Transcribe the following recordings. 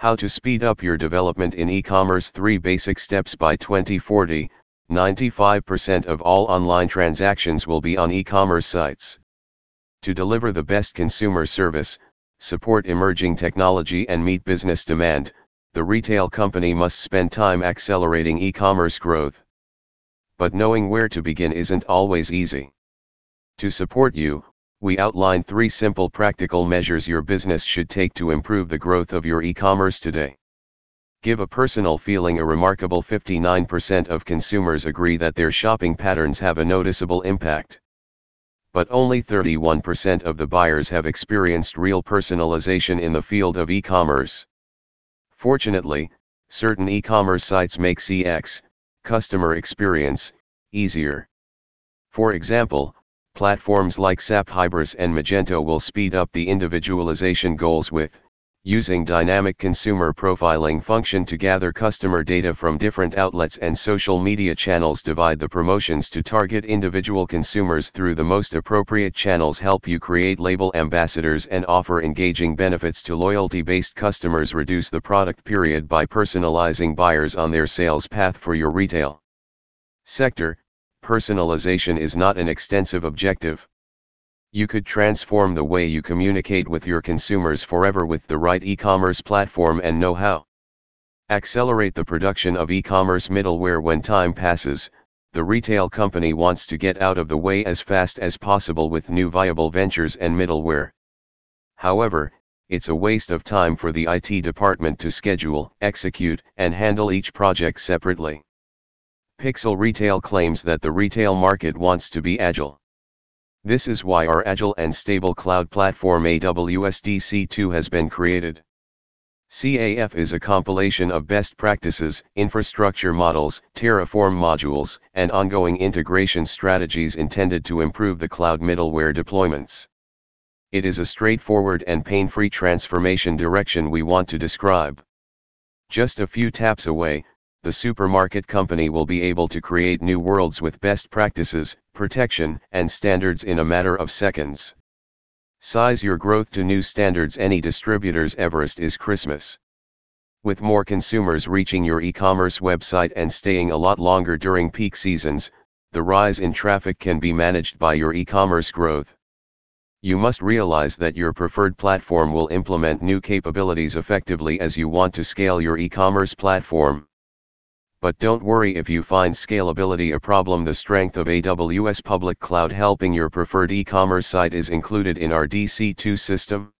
How to speed up your development in e-commerce 3 basic steps by 2040. 95% of all online transactions will be on e-commerce sites. To deliver the best consumer service, support emerging technology and meet business demand, the retail company must spend time accelerating e-commerce growth. But knowing where to begin isn't always easy. To support you, we outline three simple practical measures your business should take to improve the growth of your e-commerce today. Give a personal feeling A remarkable 59% of consumers agree that their shopping patterns have a noticeable impact. But only 31% of the buyers have experienced real personalization in the field of e-commerce. Fortunately, certain e-commerce sites make CX, customer experience, easier. For example, platforms like SAP Hybris and Magento will speed up the individualization goals with, using dynamic consumer profiling function to gather customer data from different outlets and social media channels divide the promotions to target individual consumers through the most appropriate channels help you create label ambassadors and offer engaging benefits to loyalty-based customers reduce the product period by personalizing buyers on their sales path for your retail sector, personalization is not an extensive objective. You could transform the way you communicate with your consumers forever with the right e-commerce platform and know-how. Accelerate the production of e-commerce middleware when time passes, the retail company wants to get out of the way as fast as possible with new viable ventures and middleware. However, it's a waste of time for the IT department to schedule, execute, and handle each project separately. Pixel Retail claims that the retail market wants to be agile. This is why our agile and stable cloud platform AWS DC2 has been created. CAF is a compilation of best practices, infrastructure models, Terraform modules, and ongoing integration strategies intended to improve the cloud middleware deployments. It is a straightforward and pain-free transformation direction we want to describe. Just a few taps away, the supermarket company will be able to create new worlds with best practices, protection, and standards in a matter of seconds. Size your growth to new standards any distributor's Everest is Christmas. With more consumers reaching your e-commerce website and staying a lot longer during peak seasons, the rise in traffic can be managed by your e-commerce growth. You must realize that your preferred platform will implement new capabilities effectively as you want to scale your e-commerce platform but don't worry if you find scalability a problem the strength of AWS public cloud helping your preferred e-commerce site is included in our DC2 system.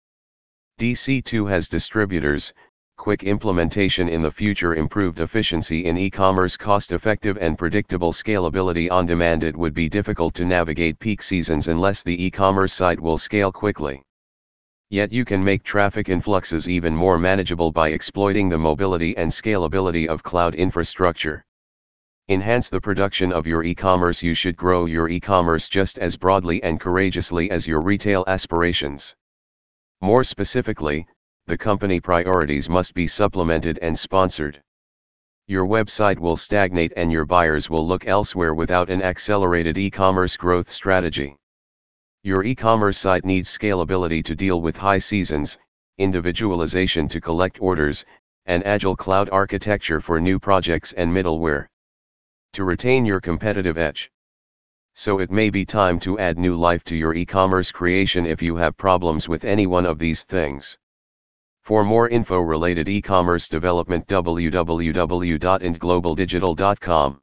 DC2 has distributors, quick implementation in the future improved efficiency in e-commerce cost-effective and predictable scalability on demand it would be difficult to navigate peak seasons unless the e-commerce site will scale quickly. Yet you can make traffic influxes even more manageable by exploiting the mobility and scalability of cloud infrastructure. Enhance the production of your e-commerce You should grow your e-commerce just as broadly and courageously as your retail aspirations. More specifically, the company priorities must be supplemented and sponsored. Your website will stagnate and your buyers will look elsewhere without an accelerated e-commerce growth strategy. Your e-commerce site needs scalability to deal with high seasons, individualization to collect orders, and agile cloud architecture for new projects and middleware. To retain your competitive edge. So it may be time to add new life to your e-commerce creation if you have problems with any one of these things. For more info related e-commerce development www.indglobaldigital.com